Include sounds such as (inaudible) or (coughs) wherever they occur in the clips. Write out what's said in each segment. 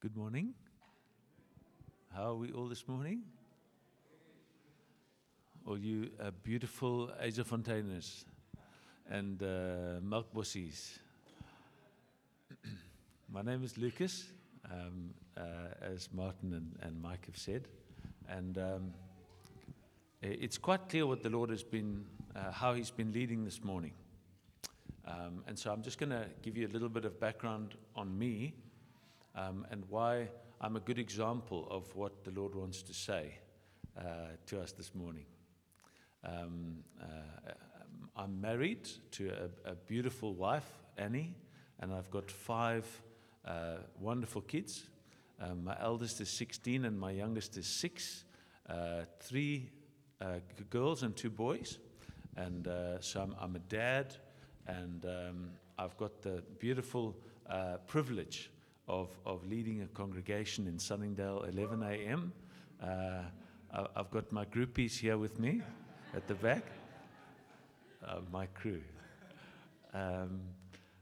Good morning. How are we all this morning? All you uh, beautiful Fontainers and uh, milk bossies. (clears throat) My name is Lukas, um, uh, as Martin and, and, Mike have said. And um, it's quite clear what the Lord has been, uh, how He's been leading this morning. Um, and so I'm just going to give you a little bit of background on me um, and why I'm a good example of what the Lord wants to say uh, to us this morning. Um, uh, I'm married to a, a, beautiful wife, Annie, and I've got five uh, wonderful kids. Um, my eldest is 16 and my youngest is six. Uh, three uh, girls and two boys. And uh, so I'm, I'm, a dad, and um, I've got the beautiful privilege of, of leading a congregation in Sunningdale, 11 a.m. Uh, I've got my groupies here with me at the back, uh, my crew. Um,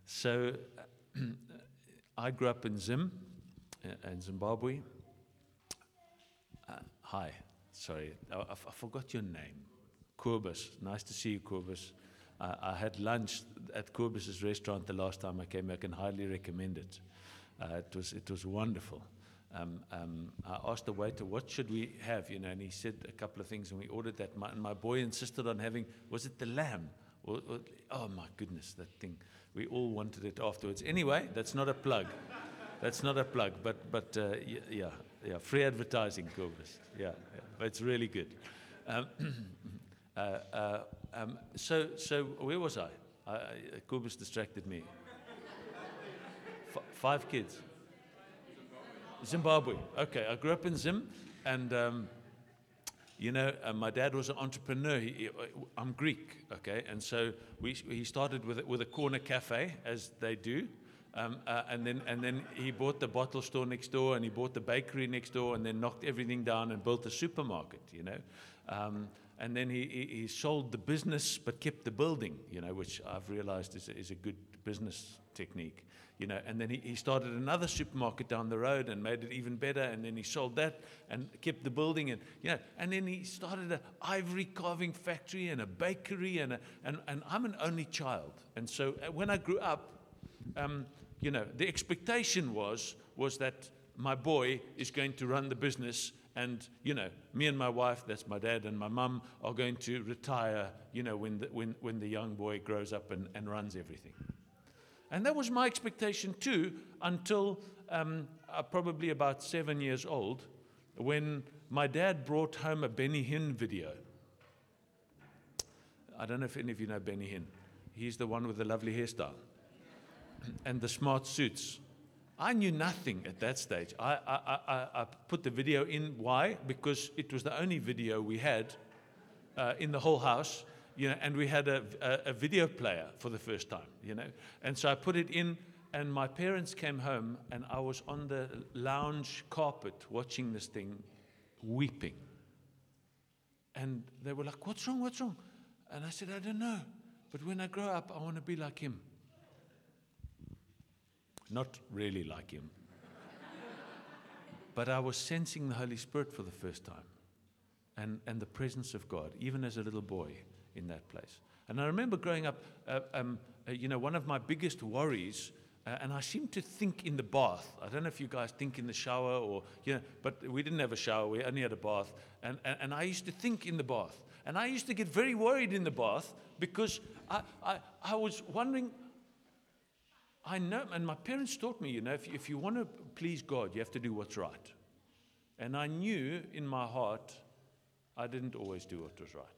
so (clears throat) I grew up in Zim, uh, in Zimbabwe. Uh, hi, sorry, I, I, forgot your name. Corbus. Nice to see you, Corbus. Uh, I had lunch at Corbus's restaurant the last time I came. I can highly recommend it. Uh, it, was, it was wonderful. Um, um, I asked the waiter, what should we have? You know, and he said a couple of things, and we ordered that. My, and my boy insisted on having, was it the lamb? Or, or, oh my goodness, that thing. We all wanted it afterwards. Anyway, that's not a plug. That's not a plug, but, but uh, yeah, yeah, free advertising, Corbus. Yeah, yeah, it's really good. Um, (clears throat) uh, uh, um, so, so where was I? I distracted me. Five kids. Zimbabwe. Okay, I grew up in Zim, and um, you know, uh, my dad was an entrepreneur. He, he, I'm Greek, okay, and so we, he started with with a corner cafe, as they do, um, uh, and then and then he bought the bottle store next door, and he bought the bakery next door, and then knocked everything down and built a supermarket. You know. Um, and then he, he, he, sold the business but kept the building, you know, which I've realized is is a good business technique you know, and then he, he started another supermarket down the road and made it even better, and then he sold that and kept the building, and you know, and then he started an ivory carving factory and a bakery, and a, and and I'm an only child, and so uh, when I grew up, um, you know, the expectation was was that my boy is going to run the business and you know me and my wife that's my dad and my mum are going to retire you know when the, when, when the young boy grows up and, and runs everything and that was my expectation too, until um, uh, probably about seven years old, when my dad brought home a Benny Hinn video. I don't know if any of you know Benny Hinn. He's the one with the lovely hairstyle and the smart suits. I knew nothing at that stage. I, I, I, I, put the video in. Why? Because it was the only video we had uh, in the whole house you know, and we had a, a, a, video player for the first time, you know. And so I put it in, and my parents came home, and I was on the lounge carpet watching this thing, weeping. And they were like, What's wrong? What's wrong? And I said, I don't know. But when I grow up, I want to be like him. Not really like him. but I was sensing the Holy Spirit for the first time and, and the presence of God, even as a little boy in that place. And I remember growing up, uh, um, uh, you know, one of my biggest worries, uh, and I seem to think in the bath. I don't know if you guys think in the shower or, you know, but we didn't have a shower, we only had a bath. And, and, and I used to think in the bath. And I used to get very worried in the bath because I, I, I was wondering. I know, and my parents taught me, you know, if, if you want to please God, you have to do what's right. And I knew in my heart I didn't always do what was right.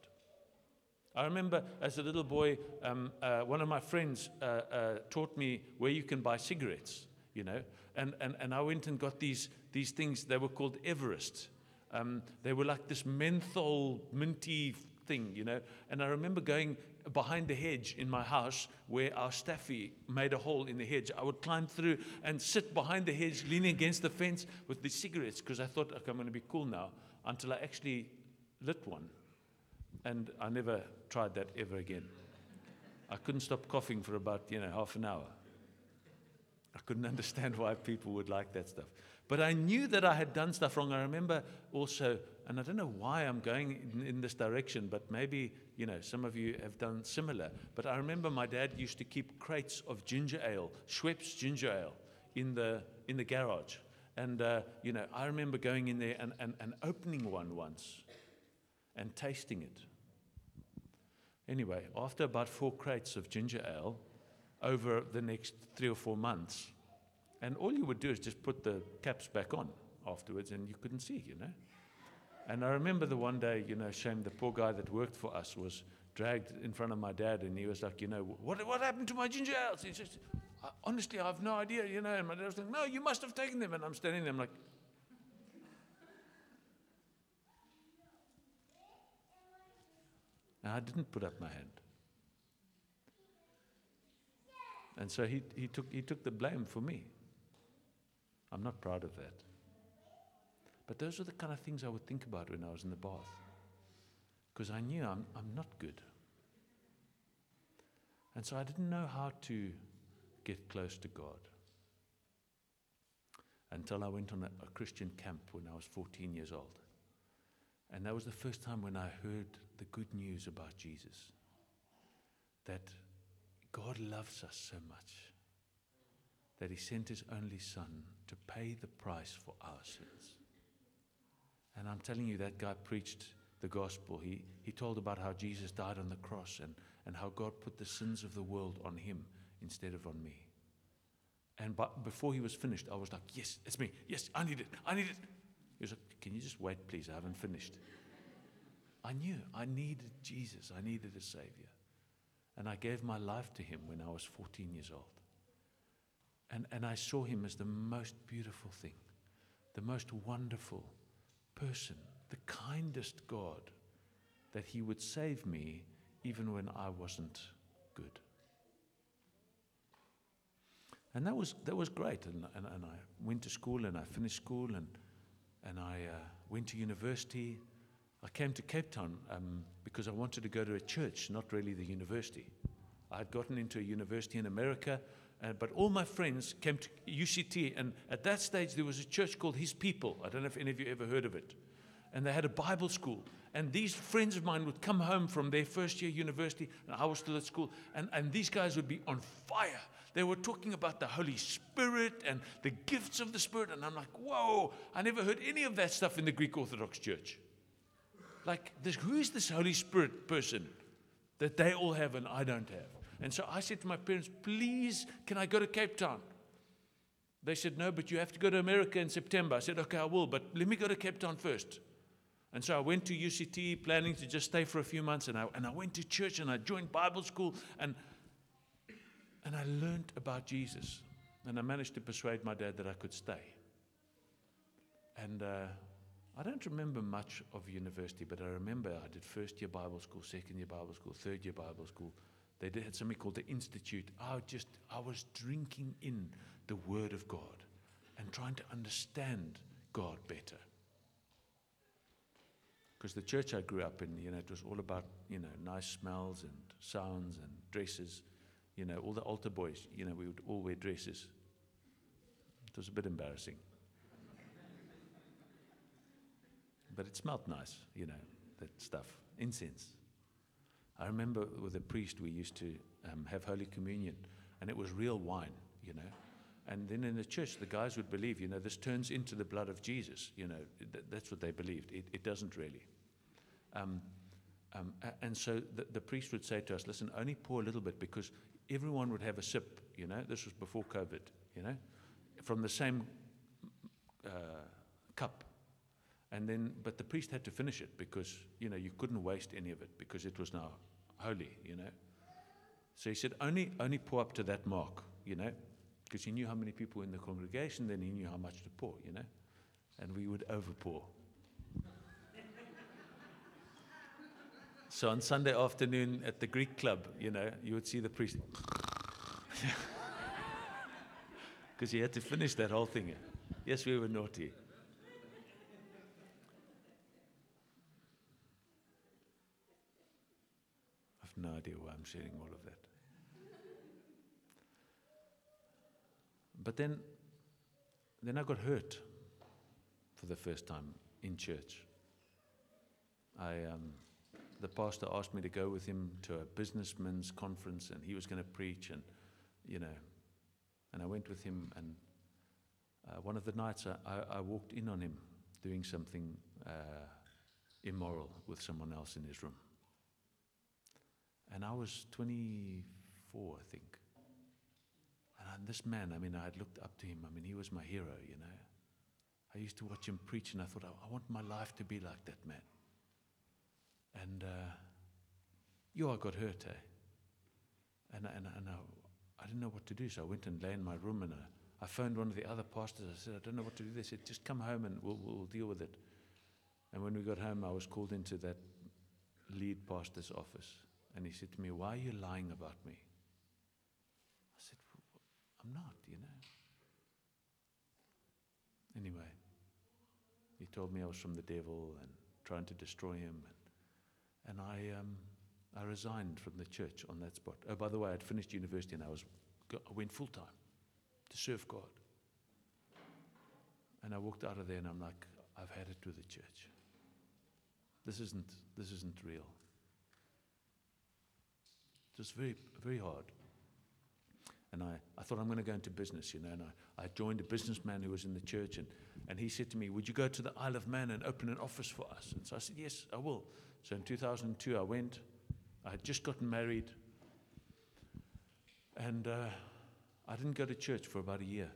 I remember as a little boy, um, uh, one of my friends uh, uh, taught me where you can buy cigarettes, you know, and, and, and I went and got these, these things, they were called Everest. Um, they were like this menthol, minty thing, you know, and I remember going behind the hedge in my house where our staffy made a hole in the hedge. I would climb through and sit behind the hedge, leaning against the fence with the cigarettes because I thought, okay, I'm going to be cool now, until I actually lit one. And I never tried that ever again. I couldn't stop coughing for about, you know, half an hour. I couldn't (laughs) understand why people would like that stuff. But I knew that I had done stuff wrong. I remember also, and I don't know why I'm going in, in, this direction, but maybe, you know, some of you have done similar. But I remember my dad used to keep crates of ginger ale, Schweppes ginger ale, in the, in the garage. And, uh, you know, I remember going in there and, and, and opening one once and tasting it. Anyway, after about four crates of ginger ale over the next three or four months, and all you would do is just put the caps back on afterwards, and you couldn't see, you know. And I remember the one day, you know, shame, the poor guy that worked for us was dragged in front of my dad, and he was like, you know, what, what happened to my ginger ale? He says, honestly, I have no idea, you know. And my dad was like, no, you must have taken them. And I'm standing there, I'm like, and I didn't put up my hand. And so he, he, took, he took the blame for me. I'm not proud of that. But those are the kind of things I would think about when I was in the bath. Because I knew I'm, I'm not good. And so I didn't know how to get close to God. Until I went on a, a Christian camp when I was 14 years old. And that was the first time when I heard the good news about Jesus. That God loves us so much that he sent his only son to pay the price for our sins. And I'm telling you, that guy preached the gospel. He, he told about how Jesus died on the cross and, and how God put the sins of the world on him instead of on me. And but before he was finished, I was like, Yes, it's me. Yes, I need it. I need it. He was like, Can you just wait, please? I haven't finished. I knew I needed Jesus, I needed a Savior. And I gave my life to him when I was 14 years old. And, and I saw him as the most beautiful thing, the most wonderful person, the kindest God, that he would save me even when I wasn't good. And that was, that was great. And, and, and I went to school and I finished school and, and I uh, went to university. I came to Cape Town um, because I wanted to go to a church, not really the university. I had gotten into a university in America uh, but all my friends came to UCT, and at that stage there was a church called His People. I don't know if any of you ever heard of it. And they had a Bible school. And these friends of mine would come home from their first year university, and I was still at school, and, and these guys would be on fire. They were talking about the Holy Spirit and the gifts of the Spirit, and I'm like, whoa, I never heard any of that stuff in the Greek Orthodox Church. Like, this, who is this Holy Spirit person that they all have and I don't have? And so I said to my parents, please, can I go to Cape Town? They said, no, but you have to go to America in September. I said, okay, I will, but let me go to Cape Town first. And so I went to UCT planning to just stay for a few months. And I, and I went to church and I joined Bible school and, and I learned about Jesus. And I managed to persuade my dad that I could stay. And uh, I don't remember much of university, but I remember I did first year Bible school, second year Bible school, third year Bible school, they did, had something called the Institute. I just, I was drinking in the Word of God and trying to understand God better. Because the church I grew up in, you know, it was all about, you know, nice smells and sounds and dresses. You know, all the altar boys, you know, we would all wear dresses. It was a bit embarrassing. But it smelled nice, you know, that stuff, incense. I remember with a priest, we used to um, have Holy Communion, and it was real wine, you know. And then in the church, the guys would believe, you know, this turns into the blood of Jesus. You know, th- that's what they believed. It, it doesn't really. Um, um, and so the, the, priest would say to us, listen, only pour a little bit because everyone would have a sip, you know. This was before COVID, you know, from the same uh, cup. And then, but the priest had to finish it because, you know, you couldn't waste any of it because it was now holy, you know. So he said, only, only pour up to that mark, you know, because he knew how many people were in the congregation, then he knew how much to pour, you know. And we would overpour. (laughs) so on Sunday afternoon at the Greek club, you know, you would see the priest. (laughs) Because he had to finish that whole thing. Yes, we were naughty. have no idea why I'm sharing all of that. but then, then I got hurt for the first time in church. I, um, the pastor asked me to go with him to a businessman's conference, and he was going to preach, and you know, and I went with him. And uh, one of the nights, I, I, I, walked in on him doing something uh, immoral with someone else in his room, and I was 24, I think. And this man, I mean, I had looked up to him. I mean, he was my hero, you know. I used to watch him preach, and I thought, I want my life to be like that man. And uh, yo, I got hurt, eh? And, and, and I, I didn't know what to do, so I went and lay in my room, and I, I phoned one of the other pastors. I said, I don't know what to do. They said, just come home and we'll, we'll deal with it. And when we got home, I was called into that lead pastor's office, and he said to me, Why are you lying about me? I said, I'm not, you know. Anyway, he told me I was from the devil and trying to destroy him. And, and I, um, I resigned from the church on that spot. Oh, by the way, I'd finished university and I, was, I went full time to serve God. And I walked out of there and I'm like, I've had it with the church. This isn't, this isn't real. It was very, very hard. And I, I thought, I'm going to go into business, you know. And I, I joined a businessman who was in the church, and, and he said to me, Would you go to the Isle of Man and open an office for us? And so I said, Yes, I will. So in 2002, I went. I had just gotten married. And uh, I didn't go to church for about a year.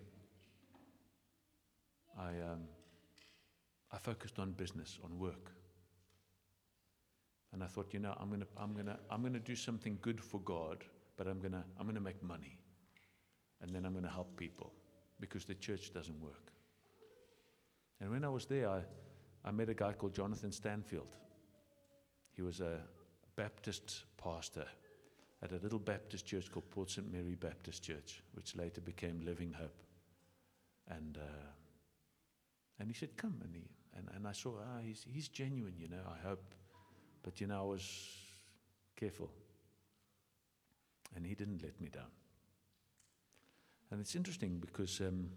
I, um, I focused on business, on work. And I thought, you know, I'm to I'm gonna, I'm gonna do something good for God, but I'm to I'm to make money and then I'm to help people because the church doesn't work. And when I was there, I, I met a guy called Jonathan Stanfield. He was a Baptist pastor at a little Baptist church called Port St. Mary Baptist Church, which later became Living Hope. And, uh, and he said, Come. And, he, and, and I saw, ah, he's, he's genuine, you know, I hope. But, you know, I was careful. And he didn't let me down. And it's interesting because um,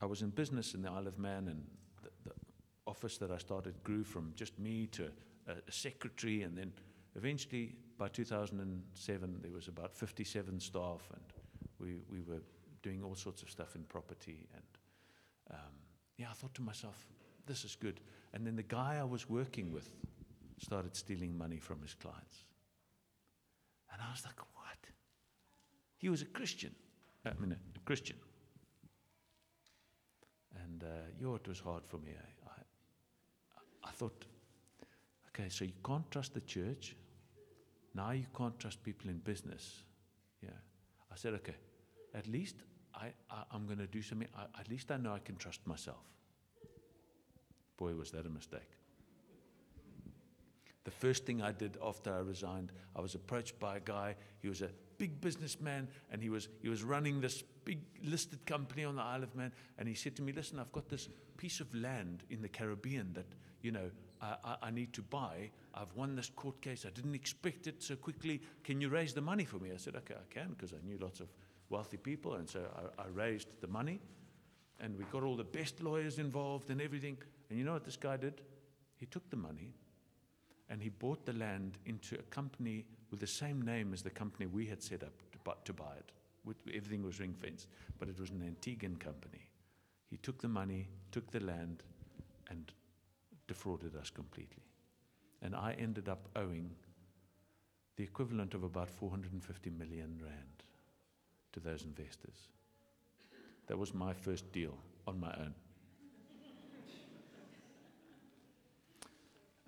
I was in business in the Isle of Man, and the, the, office that I started grew from just me to a, a secretary, and then eventually by 2007 there was about 57 staff, and we, we were doing all sorts of stuff in property. And um, yeah, I thought to myself, this is good. And then the guy I was working with started stealing money from his clients. And I was like, what? He was a Christian. I mean, a, Christian. And uh, yo, it was hard for me. I, I, I thought, okay, so you can't trust the church. Now you can't trust people in business. Yeah. I said, okay, at least I, I, am going to do something. I, at least I know I can trust myself. Boy, was that a mistake. The first thing I did after I resigned, I was approached by a guy. He was a big businessman, and he was, he was running this big listed company on the Isle of Man. And he said to me, Listen, I've got this piece of land in the Caribbean that, you know, I, I, I need to buy. I've won this court case. I didn't expect it so quickly. Can you raise the money for me? I said, Okay, I can, because I knew lots of wealthy people. And so I, I raised the money, and we got all the best lawyers involved and everything. And you know what this guy did? He took the money and he bought the land into a company with the same name as the company we had set up to to buy it. Everything was ring fenced, but it was an Antiguan company. He took the money, took the land, and defrauded us completely. And I ended up owing the equivalent of about 450 million rand to those investors. That was my first deal on my own.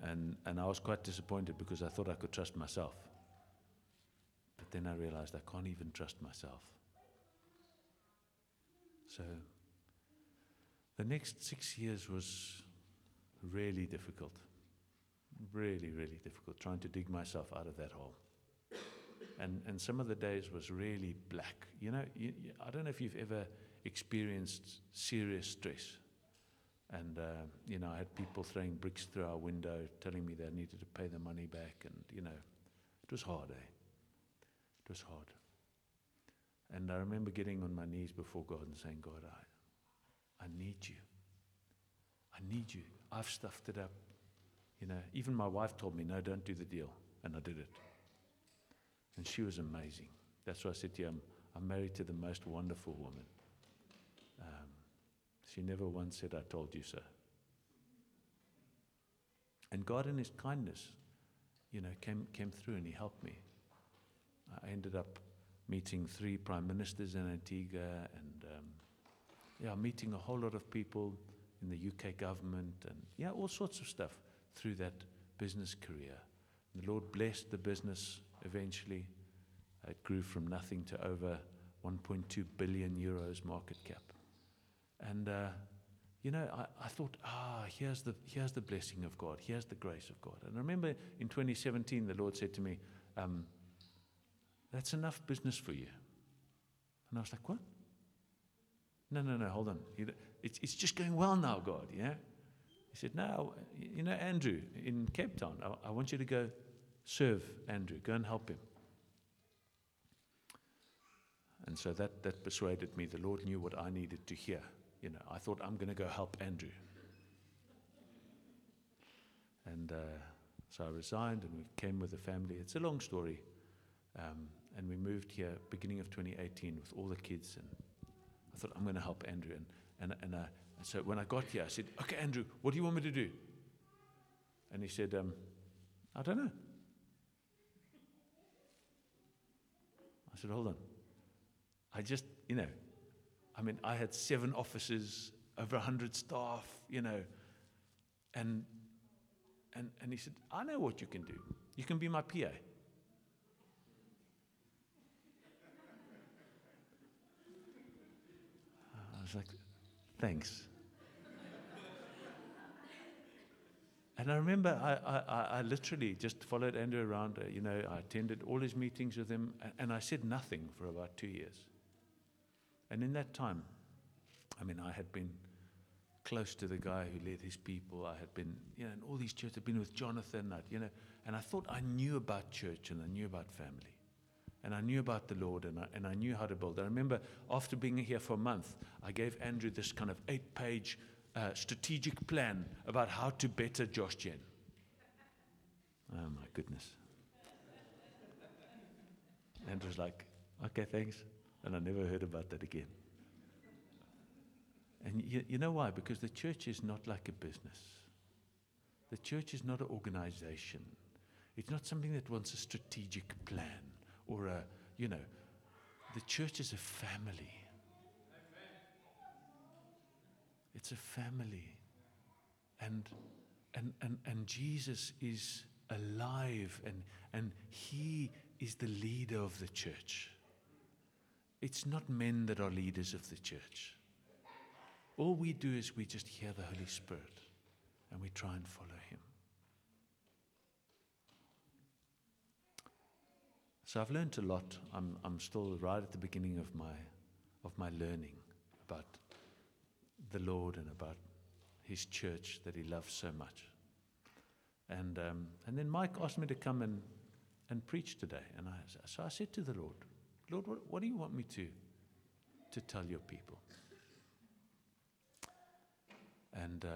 And, and I was quite disappointed because I thought I could trust myself. But then I realized I can't even trust myself. So the next six years was really difficult. Really, really difficult, trying to dig myself out of that hole. And, and some of the days was really black. You know, you, you, I don't know if you've ever experienced serious stress. And, uh, you know, I had people throwing bricks through our window, telling me they needed to pay the money back. And, you know, it was hard, eh? It was hard. And I remember getting on my knees before God and saying, God, I, I need you. I need you. I've stuffed it up. You know, even my wife told me, no, don't do the deal. And I did it. And she was amazing. That's why I said to you, I'm, I'm married to the most wonderful woman. She never once said, I told you so. And God, in His kindness, you know, came, came through and He helped me. I ended up meeting three prime ministers in Antigua and, um, yeah, meeting a whole lot of people in the UK government and, yeah, all sorts of stuff through that business career. And the Lord blessed the business eventually. It grew from nothing to over 1.2 billion euros market cap. And, uh, you know, I, I thought, ah, here's the, here's the blessing of God. Here's the grace of God. And I remember in 2017, the Lord said to me, um, that's enough business for you. And I was like, what? No, no, no, hold on. It's, it's just going well now, God, yeah? He said, no, you know, Andrew in Cape Town, I, I want you to go serve Andrew, go and help him. And so that, that persuaded me. The Lord knew what I needed to hear. You know, I thought I'm going to go help Andrew. And uh, so I resigned and we came with the family. It's a long story. Um, and we moved here beginning of 2018 with all the kids. And I thought, I'm going to help Andrew. And, and, and uh, so when I got here, I said, Okay, Andrew, what do you want me to do? And he said, um, I don't know. I said, Hold on. I just, you know, I mean, I had seven offices, over 100 staff, you know, and, and, and he said, I know what you can do. You can be my PA. I was like, thanks. And I remember I, I, I, literally just followed Andrew around. Uh, you know, I attended all his meetings with him, and, and I said nothing for about two years. And in that time, I mean, I had been close to the guy who led his people. I had been, you know, in all these churches. I'd been with Jonathan, I'd, you know, and I thought I knew about church and I knew about family. And I knew about the Lord and I, and I knew how to build. I remember after being here for a month, I gave Andrew this kind of eight page uh, strategic plan about how to better Josh Gen. Oh my goodness. (laughs) Andrew's like, okay, thanks. And I never heard about that again. And you, you know why? Because the church is not like a business. The church is not an organization. It's not something that wants a strategic plan or a, you know, the church is a family. It's a family. And, and, and, and Jesus is alive and, and he is the leader of the church. It's not men that are leaders of the church. All we do is we just hear the Holy Spirit and we try and follow Him. So I've learned a lot. I'm, I'm still right at the beginning of my, of my learning about the Lord and about His church that He loves so much. And, um, and then Mike asked me to come and, and preach today. And I, so I said to the Lord, Lord, what, what do you want me to, to tell your people? And uh,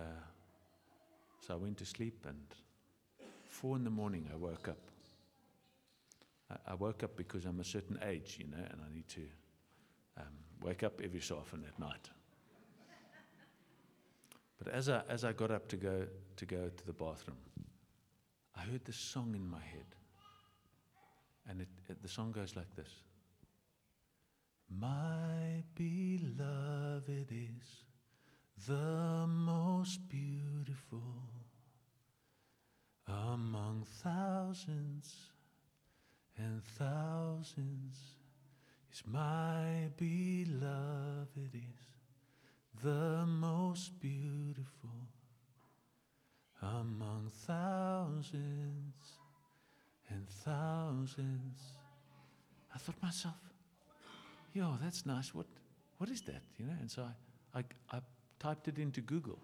so I went to sleep, and four in the morning I woke up. I, I woke up because I'm a certain age, you know, and I need to um, wake up every so often at night. But as I, as I got up to go, to go to the bathroom, I heard this song in my head. And it, it, the song goes like this my beloved is the most beautiful among thousands and thousands is my beloved is the most beautiful among thousands and thousands. I thought myself, yo, that's nice. What, what is that? You know, and so I, I, I typed it into Google.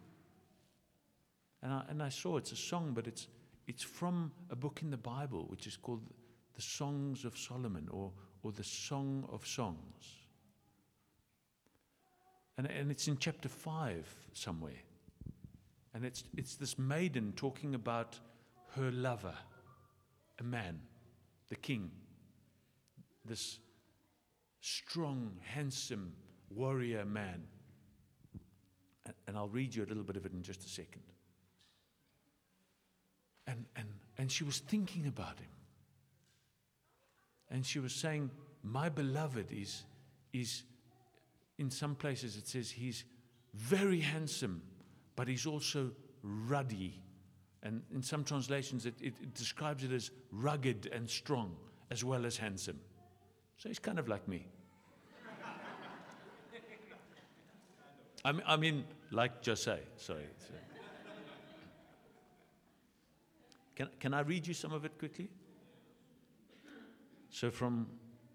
And I, and I saw it's a song, but it's, it's from a book in the Bible, which is called the Songs of Solomon or, or the Song of Songs. And, and it's in chapter 5 somewhere. And it's, it's this maiden talking about her lover, a man, the king, this strong, handsome warrior man. And, I'll read you a little bit of it in just a second. And, and, and she was thinking about him. And she was saying, My beloved is, is, in some places it says he's very handsome, but he's also ruddy. And in some translations, it, it, it describes it as rugged and strong, as well as handsome. So he's kind of like me. I mean, I mean like Jose, sorry. sorry. Can, can I read you some of it quickly? So, from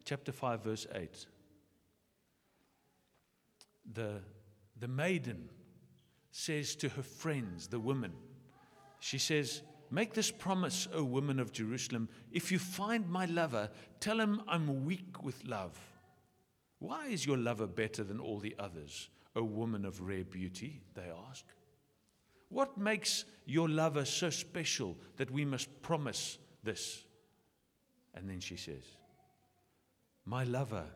chapter 5, verse 8, the, the maiden says to her friends, the women, she says, Make this promise, O women of Jerusalem. If you find my lover, tell him I'm weak with love. Why is your lover better than all the others, O woman of rare beauty? They ask. What makes your lover so special that we must promise this? And then she says, My lover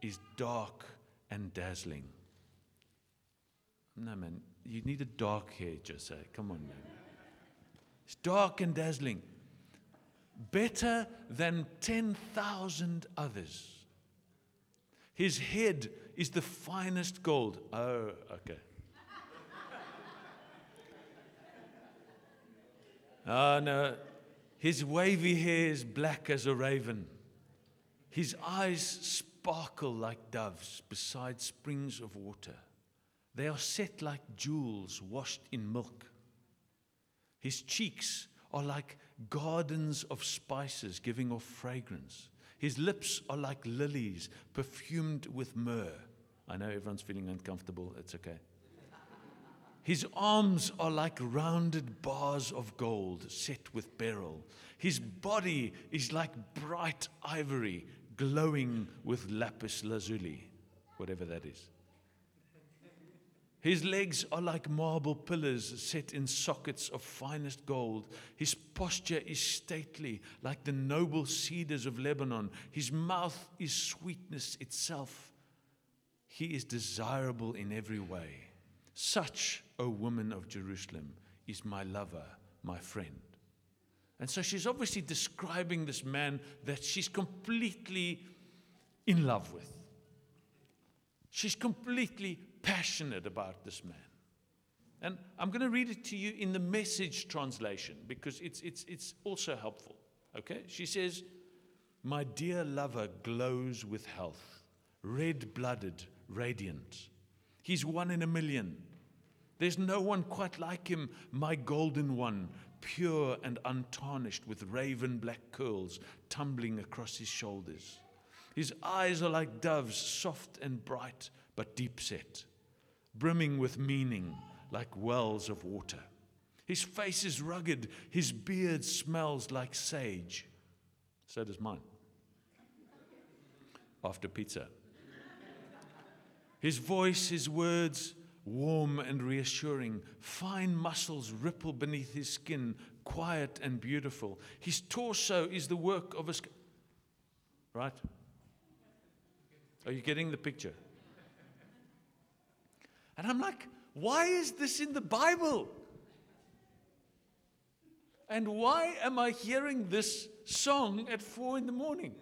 is dark and dazzling. No, man, you need a dark hair, Jose. Come on, man. It's dark and dazzling. Better than 10,000 others. His head is the finest gold. Oh, okay. Oh, (laughs) no. His wavy hair is black as a raven. His eyes sparkle like doves beside springs of water. They are set like jewels washed in milk. His cheeks are like gardens of spices giving off fragrance. His lips are like lilies perfumed with myrrh. I know everyone's feeling uncomfortable. It's okay. His arms are like rounded bars of gold set with beryl. His body is like bright ivory glowing with lapis lazuli, whatever that is. His legs are like marble pillars set in sockets of finest gold. His posture is stately, like the noble cedars of Lebanon. His mouth is sweetness itself. He is desirable in every way. Such, O woman of Jerusalem, is my lover, my friend. And so she's obviously describing this man that she's completely in love with. She's completely passionate about this man. And I'm going to read it to you in the message translation because it's, it's, it's also helpful. Okay? She says, My dear lover glows with health, red blooded, radiant. He's one in a million. There's no one quite like him, my golden one, pure and untarnished, with raven black curls tumbling across his shoulders. His eyes are like doves, soft and bright, but deep set, brimming with meaning like wells of water. His face is rugged, his beard smells like sage. So does mine. After pizza. His voice, his words, warm and reassuring. Fine muscles ripple beneath his skin, quiet and beautiful. His torso is the work of a. Right? Are you getting the picture? And I'm like, why is this in the Bible? And why am I hearing this song at four in the morning?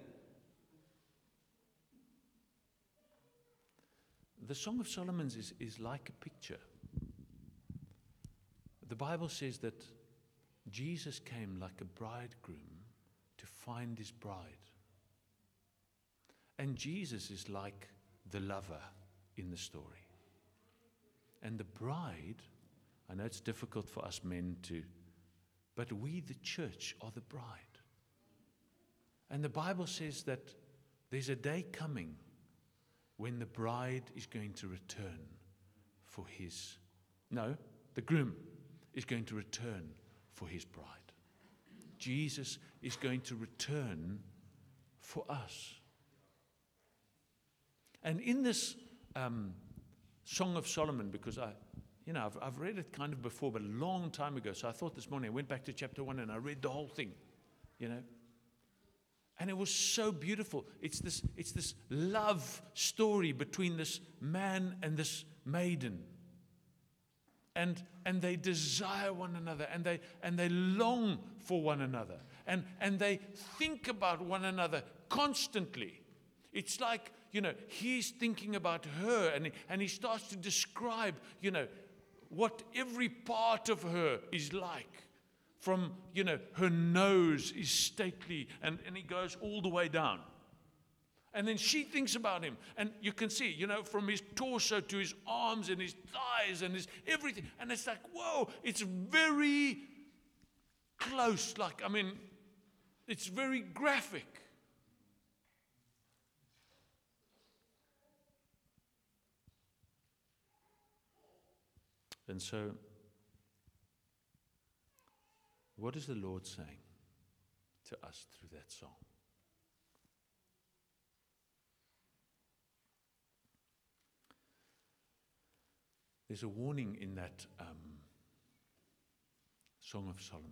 the Song of Solomon is, is like a picture. The Bible says that Jesus came like a bridegroom to find his bride. And Jesus is like the lover in the story. And the bride, I know it's difficult for us men to, but we, the church, are the bride. And the Bible says that there's a day coming when the bride is going to return for his. No, the groom is going to return for his bride. Jesus is going to return for us. And in this um, Song of Solomon because I, you know, I've, I've read it kind of before, but a long time ago. So I thought this morning I went back to chapter one and I read the whole thing, you know. And it was so beautiful. It's this, it's this love story between this man and this maiden. And, and they desire one another and they, and they long for one another. And, and they think about one another constantly. It's like, you know, he's thinking about her and he, and he starts to describe, you know, what every part of her is like from, you know, her nose is stately and, and he goes all the way down. And then she thinks about him. And you can see, you know, from his torso to his arms and his thighs and his everything. And it's like, whoa, it's very close. Like, I mean, it's very graphic. And so what is the Lord saying to us through that song? There's a warning in that um, Song of Solomon,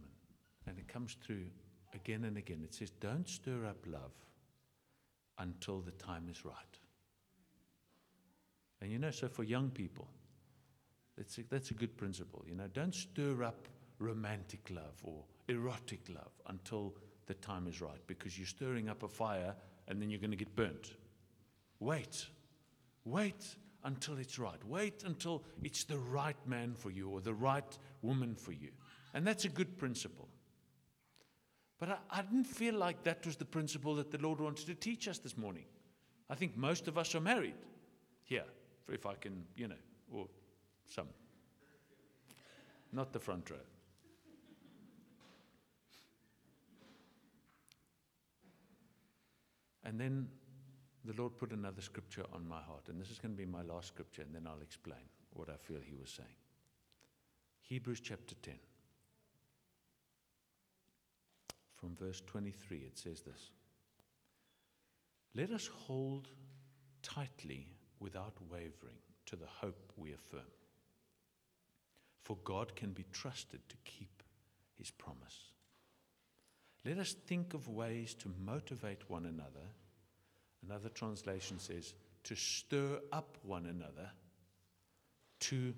and it comes through again and again. It says, Don't stir up love until the time is right. And you know, so for young people, that's a, that's a good principle. You know, don't stir up romantic love or erotic love until the time is right because you're stirring up a fire and then you're going to get burnt. Wait. Wait until it's right. Wait until it's the right man for you or the right woman for you. And that's a good principle. But I, I, didn't feel like that was the principle that the Lord wanted to teach us this morning. I think most of us are married here, if I can, you know, or some. Not the front row. And then the Lord put another scripture on my heart, and this is going to be my last scripture, and then I'll explain what I feel He was saying. Hebrews chapter 10. From verse 23, it says this Let us hold tightly without wavering to the hope we affirm. For God can be trusted to keep his promise. Let us think of ways to motivate one another. Another translation says, to stir up one another to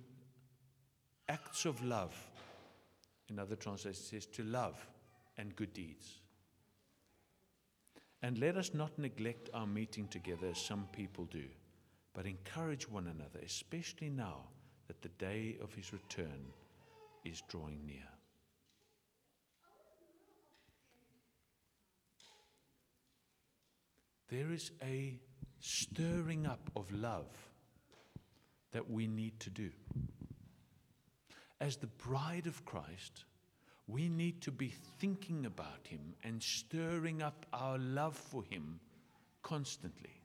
acts of love. Another translation says, to love and good deeds. And let us not neglect our meeting together as some people do, but encourage one another, especially now that the day of his return is drawing near. There is a stirring up of love that we need to do. As the bride of Christ, we need to be thinking about Him and stirring up our love for Him constantly.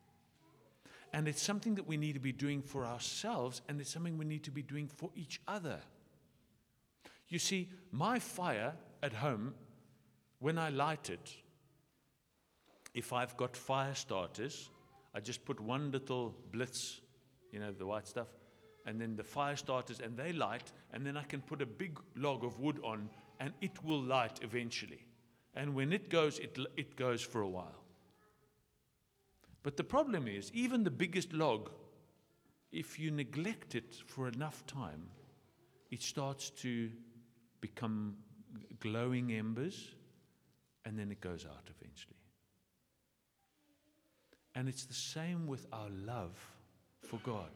And it's something that we need to be doing for ourselves, and it's something we need to be doing for each other. You see, my fire at home, when I light it, if I've got fire starters, I just put one little blitz, you know, the white stuff, and then the fire starters, and they light, and then I can put a big log of wood on, and it will light eventually. And when it goes, it, it goes for a while. But the problem is, even the biggest log, if you neglect it for enough time, it starts to become glowing embers, and then it goes out eventually. And it's the same with our love for God.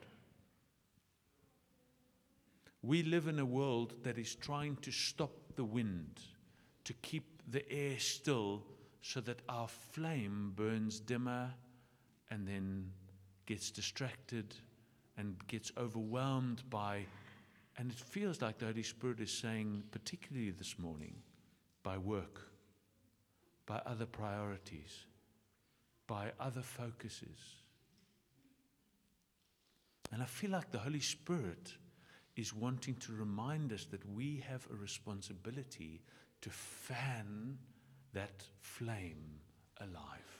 We live in a world that is trying to stop the wind, to keep the air still, so that our flame burns dimmer and then gets distracted and gets overwhelmed by, and it feels like the Holy Spirit is saying, particularly this morning, by work, by other priorities by other focuses. And I feel like the Holy Spirit is wanting to remind us that we have a responsibility to fan that flame alive,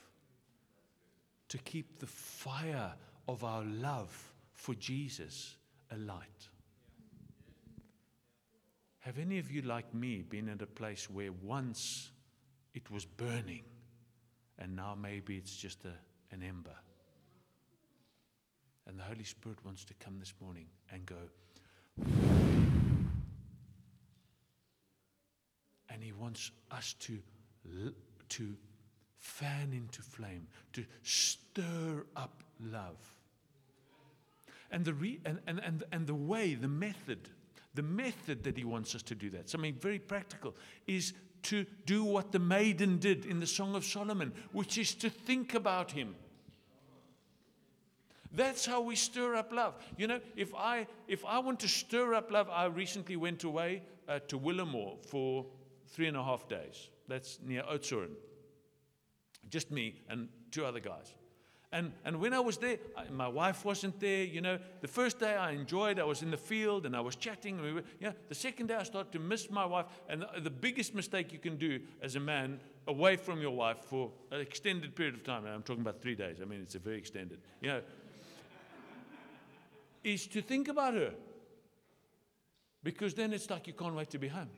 to keep the fire of our love for Jesus alight. Have any of you, like me, been at a place where once it was burning and now maybe it's just a, an ember? And the Holy Spirit wants to come this morning and go, and He wants us to, to fan into flame, to stir up love. And the, re, and, and, and, and the way, the method, the method that he wants us to do that, something very practical, is to do what the maiden did in the Song of Solomon, which is to think about him. That's how we stir up love. You know, if I if I want to stir up love, I recently went away uh, to Willowmore for three and a half days. That's near Oudtshoorn. Just me and two other guys. And, and when I was there, I, my wife wasn't there. You know, the first day I enjoyed, I was in the field and I was chatting. We were, you know, the second day I started to miss my wife. And the, the biggest mistake you can do as a man away from your wife for an extended period of time, and I'm talking about three days, I mean, it's a very extended, you know, (laughs) is to think about her. Because then it's like you can't wait to be home.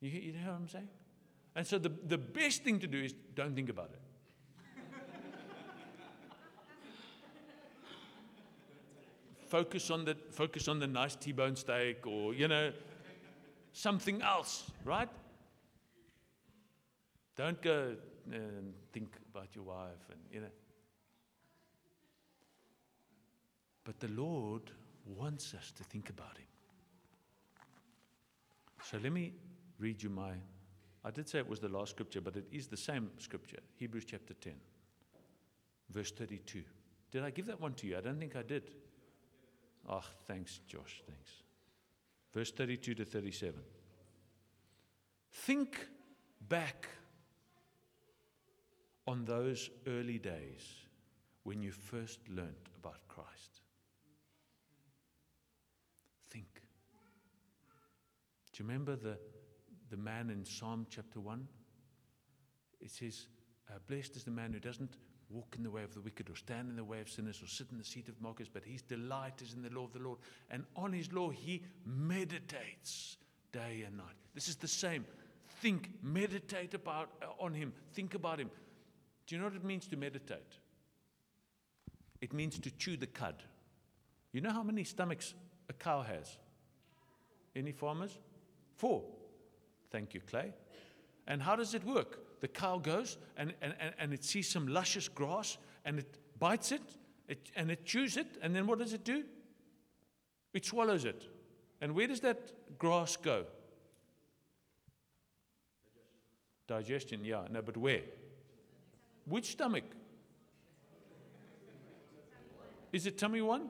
You, you know what I'm saying? And so the, the best thing to do is don't think about it. focus on the focus on the nice T-bone steak or you know something else, right? Don't go and think about your wife and you know. But the Lord wants us to think about him. So let me read you my I did say it was the last scripture, but it is the same scripture, Hebrews chapter 10, verse 32. Did I give that one to you? I don't think I did. Oh, thanks, Josh. Thanks. Verse 32 to 37. Think back on those early days when you first learned about Christ. Think. Do you remember the, the man in Psalm chapter 1? It says, uh, Blessed is the man who doesn't walk in the way of the wicked or stand in the way of sinners or sit in the seat of mockers, but his delight is in the law of the Lord. And on his law he meditates day and night. This is the same. Think, meditate about uh, on him, think about him. Do you know what it means to meditate? It means to chew the cud. You know how many stomachs a cow has? Any farmers? Four. Thank you, Clay. And how does it work? the cow goes and, and, and it sees some luscious grass and it bites it, it and it chews it, and then what does it do? It swallows it. And where does that grass go? Digestion, yeah. No, but where? Which stomach? Is it tummy one?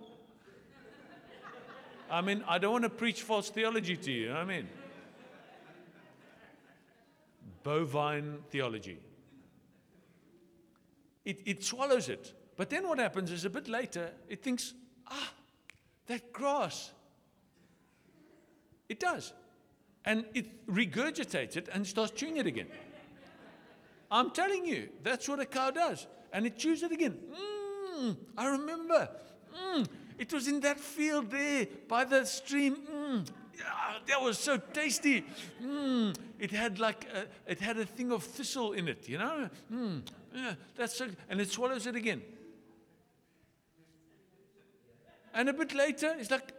I mean, I don't want to preach false theology to you, you know what I mean? Bovine theology. It, it swallows it. But then what happens is a bit later, it thinks, ah, that grass. It does. And it regurgitates it and starts chewing it again. I'm telling you, that's what a cow does. And it chews it again. Mm, I remember. Mm, it was in that field there by the stream. Mm, yeah, that was so tasty. Mm, it had like a, it had a thing of thistle in it, you know. Mm, yeah, that's so, and it swallows it again. And a bit later, it's like,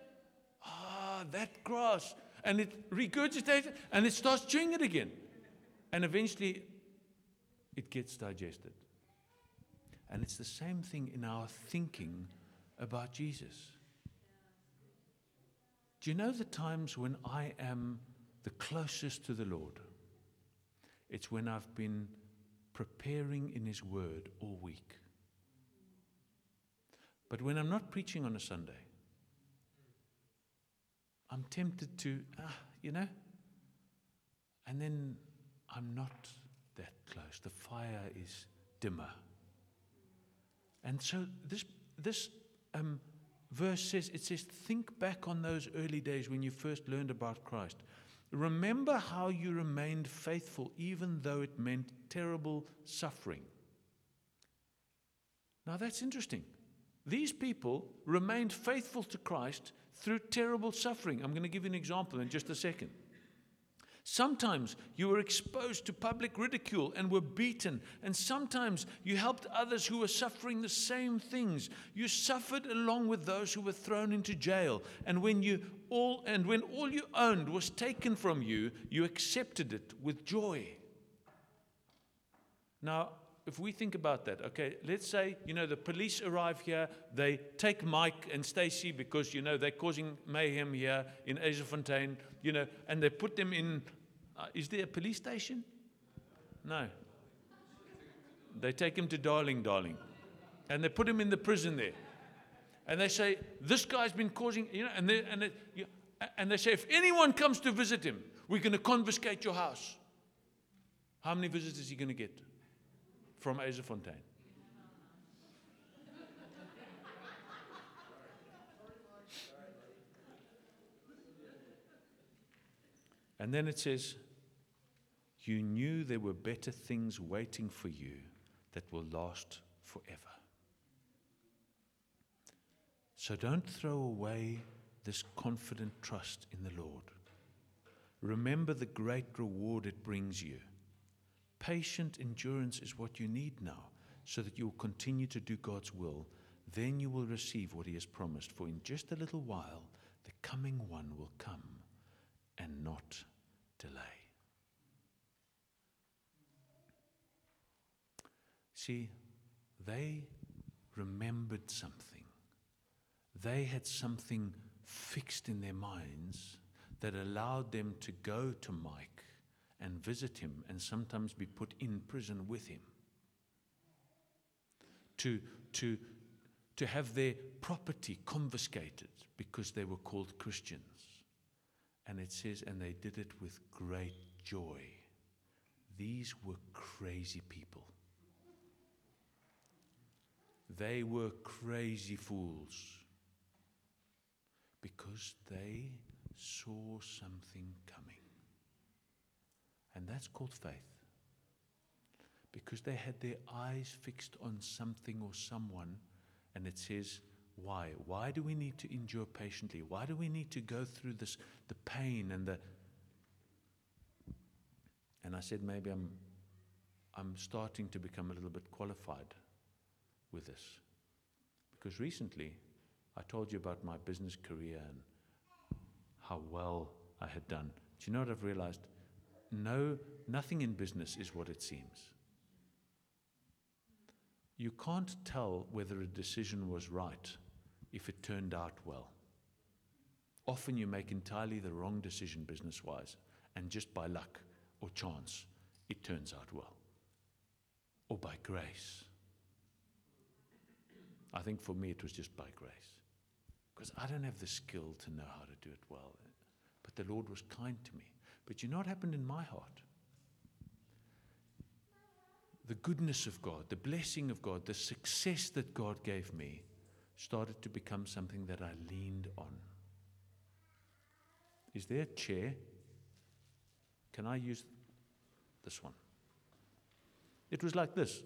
ah, that grass, and it regurgitates it, and it starts chewing it again, and eventually, it gets digested. And it's the same thing in our thinking about Jesus. Do you know the times when I am the closest to the Lord? It's when I've been preparing in His Word all week. But when I'm not preaching on a Sunday, I'm tempted to, ah, you know, and then I'm not that close. The fire is dimmer. And so this, this um, verse says, it says, think back on those early days when you first learned about Christ. Remember how you remained faithful even though it meant terrible suffering. Now that's interesting. These people remained faithful to Christ through terrible suffering. I'm going to give you an example in just a second. Sometimes you were exposed to public ridicule and were beaten, and sometimes you helped others who were suffering the same things. You suffered along with those who were thrown into jail, and when you all and when all you owned was taken from you, you accepted it with joy. Now, if we think about that, okay, let's say, you know, the police arrive here, they take Mike and Stacy because, you know, they're causing mayhem here in Yzerfontein, you know, and they put them in, uh, is there a police station? No. They take him to Darling, Darling. And they put him in the prison there. And they say, this guy's been causing, you know, and they, and they, and they say, if anyone comes to visit him, we're going to confiscate your house. How many visitors is he going to get? From Fontaine. And then it says, You knew there were better things waiting for you that will last forever. So don't throw away this confident trust in the Lord. Remember the great reward it brings you. Patient endurance is what you need now so that you will continue to do God's will. Then you will receive what He has promised. For in just a little while, the coming one will come and not delay. See, they remembered something. They had something fixed in their minds that allowed them to go to Mike and visit him and sometimes be put in prison with him. To, to, to have their property confiscated because they were called Christians. And it says, and they did it with great joy. These were crazy people. They were crazy fools because they saw something coming. And that's called faith. Because they had their eyes fixed on something or someone, and it says, why? Why do we need to endure patiently? Why do we need to go through this, the pain and the. And I said, maybe I'm, I'm starting to become a little bit qualified with this. Because recently, I told you about my business career and how well I had done. Do you know what I've realized? No, nothing in business is what it seems. You can't tell whether a decision was right if it turned out well. Often you make entirely the wrong decision business wise, and just by luck or chance, it turns out well. Or by grace. I think for me it was just by grace. Because I don't have the skill to know how to do it well. But the Lord was kind to me. But you know what happened in my heart? The goodness of God, the blessing of God, the success that God gave me started to become something that I leaned on. Is there a chair? Can I use this one? It was like this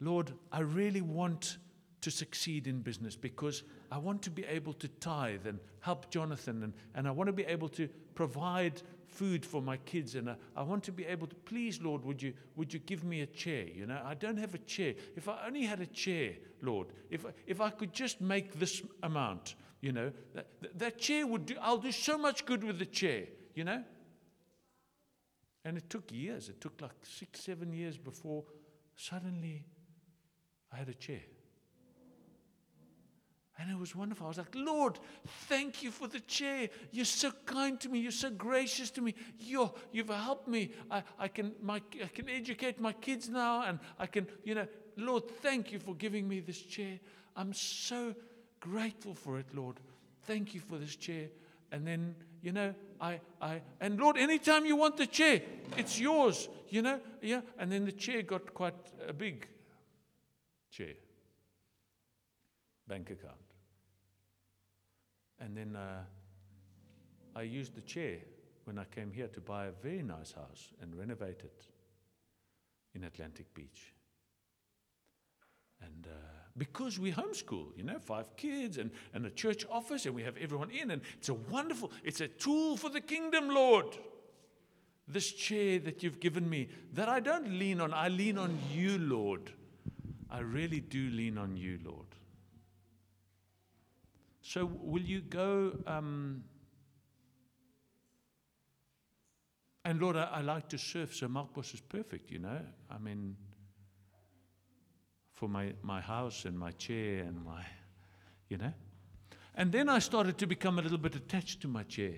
Lord, I really want to succeed in business because I want to be able to tithe and help Jonathan, and, and I want to be able to provide food for my kids, and I, I want to be able to, please, Lord, would you, would you give me a chair? You know, I don't have a chair. If I only had a chair, Lord, if, if I could just make this amount, you know, that, that chair would do, I'll do so much good with the chair, you know? And it took years. It took like six, seven years before suddenly I had a chair. And it was wonderful. I was like, Lord, thank you for the chair. You're so kind to me. You're so gracious to me. You're, you've helped me. I, I, can, my, I can educate my kids now. And I can, you know, Lord, thank you for giving me this chair. I'm so grateful for it, Lord. Thank you for this chair. And then, you know, I, I, and Lord, anytime you want the chair, it's yours, you know, yeah. And then the chair got quite a big chair, bank account. And then uh, I used the chair when I came here to buy a very nice house and renovate it in Atlantic Beach. And uh, because we homeschool, you know, five kids and, and a church office, and we have everyone in, and it's a wonderful, it's a tool for the kingdom, Lord. This chair that you've given me, that I don't lean on, I lean on you, Lord. I really do lean on you, Lord. So, will you go? Um, and Lord, I, I, like to surf, so Melkbos is perfect, you know. I mean, for my, my house and my chair and my, you know. And then I started to become a little bit attached to my chair.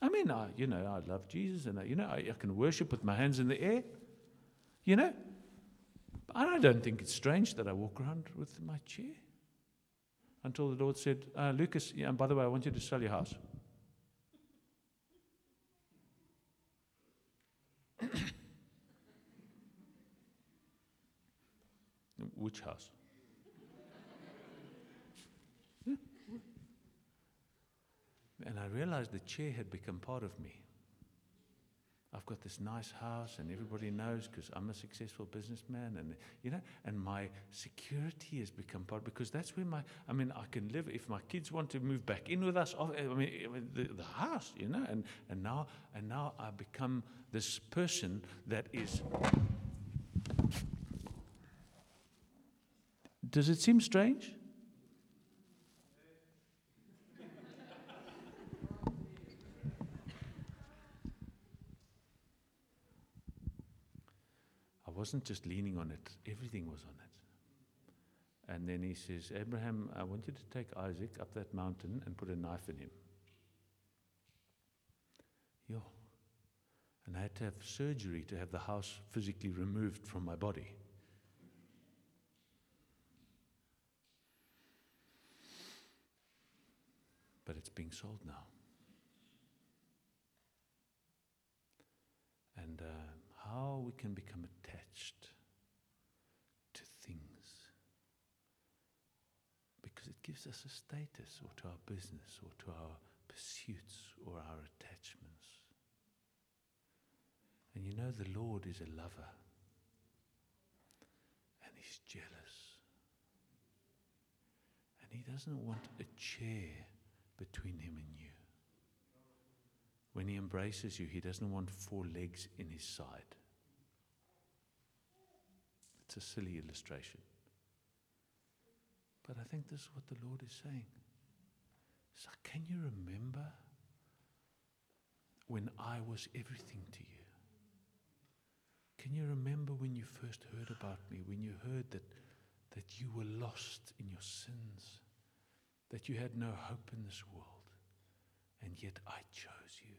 I mean, I, you know, I love Jesus and, I, you know, I, I can worship with my hands in the air, you know. And I don't think it's strange that I walk around with my chair. Until the Lord said, uh, Lukas, yeah, and by the way, I want you to sell your house. (coughs) Which house? And I realized the chair had become part of me. I've got this nice house, and everybody knows because I'm a successful businessman, and you know, and my security has become part because that's where my. I mean, I can live if my kids want to move back in with us. I mean, the, the house, you know, and and now and now I become this person that is. Does it seem strange? Wasn't just leaning on it, everything was on it. And then he says, Abraham, I want you to take Isaac up that mountain and put a knife in him. Yo. And I had to have surgery to have the house physically removed from my body. But it's being sold now. And uh, how we can become attached to things because it gives us a status or to our business or to our pursuits or our attachments. And you know, the Lord is a lover and He's jealous. And He doesn't want a chair between Him and you. When He embraces you, He doesn't want four legs in His side. It's a silly illustration. But I think this is what the Lord is saying. So, can you remember when I was everything to you? Can you remember when you first heard about me, when you heard that, that you were lost in your sins, that you had no hope in this world, and yet I chose you,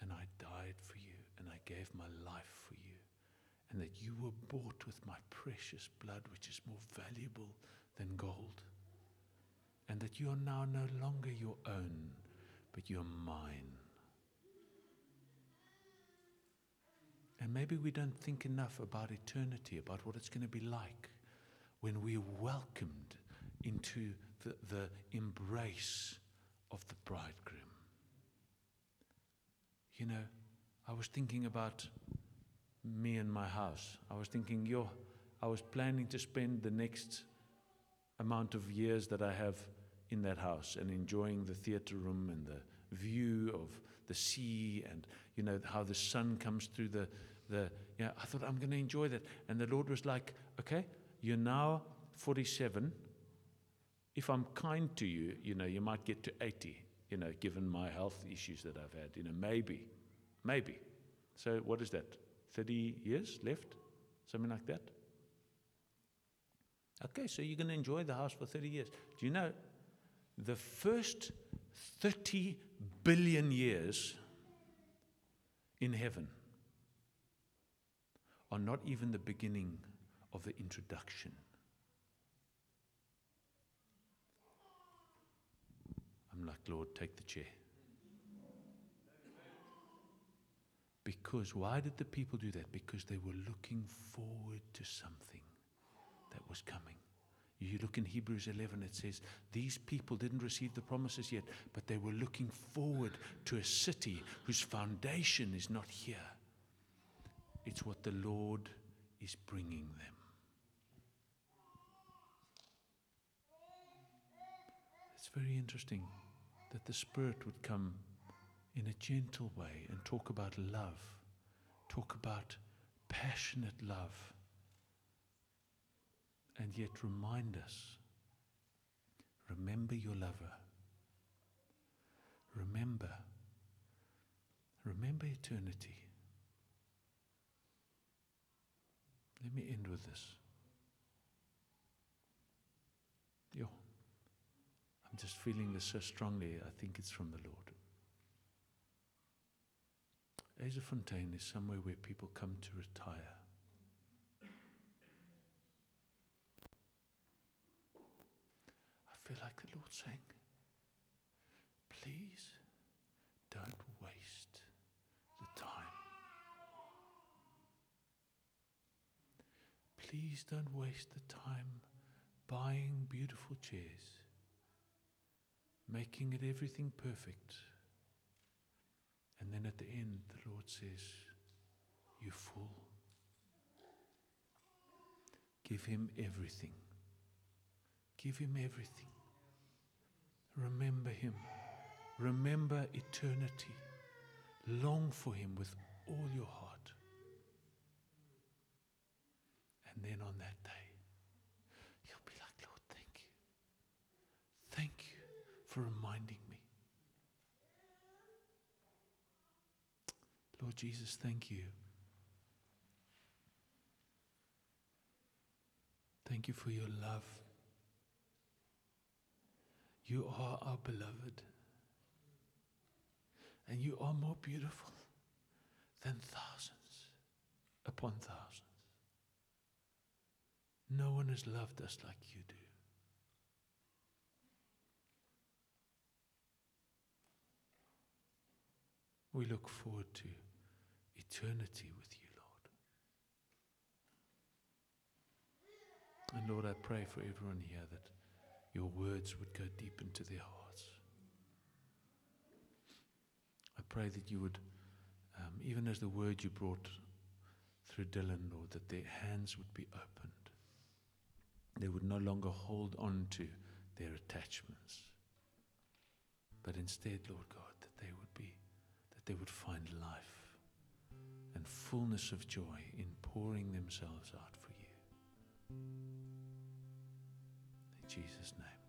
and I died for you, and I gave my life for you? And that you were bought with my precious blood, which is more valuable than gold, and that you are now no longer your own, but you're mine. And maybe we don't think enough about eternity, about what it's going to be like when we're welcomed into the, the embrace of the bridegroom. You know, I was thinking about me and my house. I was thinking, yo, I was planning to spend the next amount of years that I have in that house and enjoying the theater room and the view of the sea and you know how the sun comes through the the yeah I thought I'm going to enjoy that. And the Lord was like okay you're now 47 if I'm kind to you you know you might get to 80 you know given my health issues that I've had you know maybe maybe. So what is that 30 years left, something like that. Okay, so you're going to enjoy the house for 30 years. Do you know the first 30 billion years in heaven are not even the beginning of the introduction? I'm like, Lord, take the chair. Because why did the people do that? Because they were looking forward to something that was coming. You look in Hebrews 11, it says, These people didn't receive the promises yet, but they were looking forward to a city whose foundation is not here. It's what the Lord is bringing them. It's very interesting that the Spirit would come in a gentle way and talk about love, talk about passionate love, and yet remind us remember your lover. Remember. Remember eternity. Let me end with this. Yo, I'm just feeling this so strongly. I think it's from the Lord. Fontaine is somewhere where people come to retire. I feel like the Lord saying, please don't waste the time. Please don't waste the time buying beautiful chairs, making it everything perfect. And then at the end, the Lord says, You fool. Give him everything. Give him everything. Remember him. Remember eternity. Long for him with all your heart. And then on that day, you'll be like, Lord, thank you. Thank you for reminding me. Lord Jesus, thank you. Thank you for your love. You are our beloved. And you are more beautiful than thousands upon thousands. No one has loved us like you do. We look forward to eternity with you, Lord. And Lord, I pray for everyone here that your words would go deep into their hearts. I pray that you would, um, even as the word you brought through Dylan, Lord, that their hands would be opened. They would no longer hold on to their attachments, but instead, Lord God, that they would be, that they would find life and fullness of joy in pouring themselves out for you. In Jesus' name.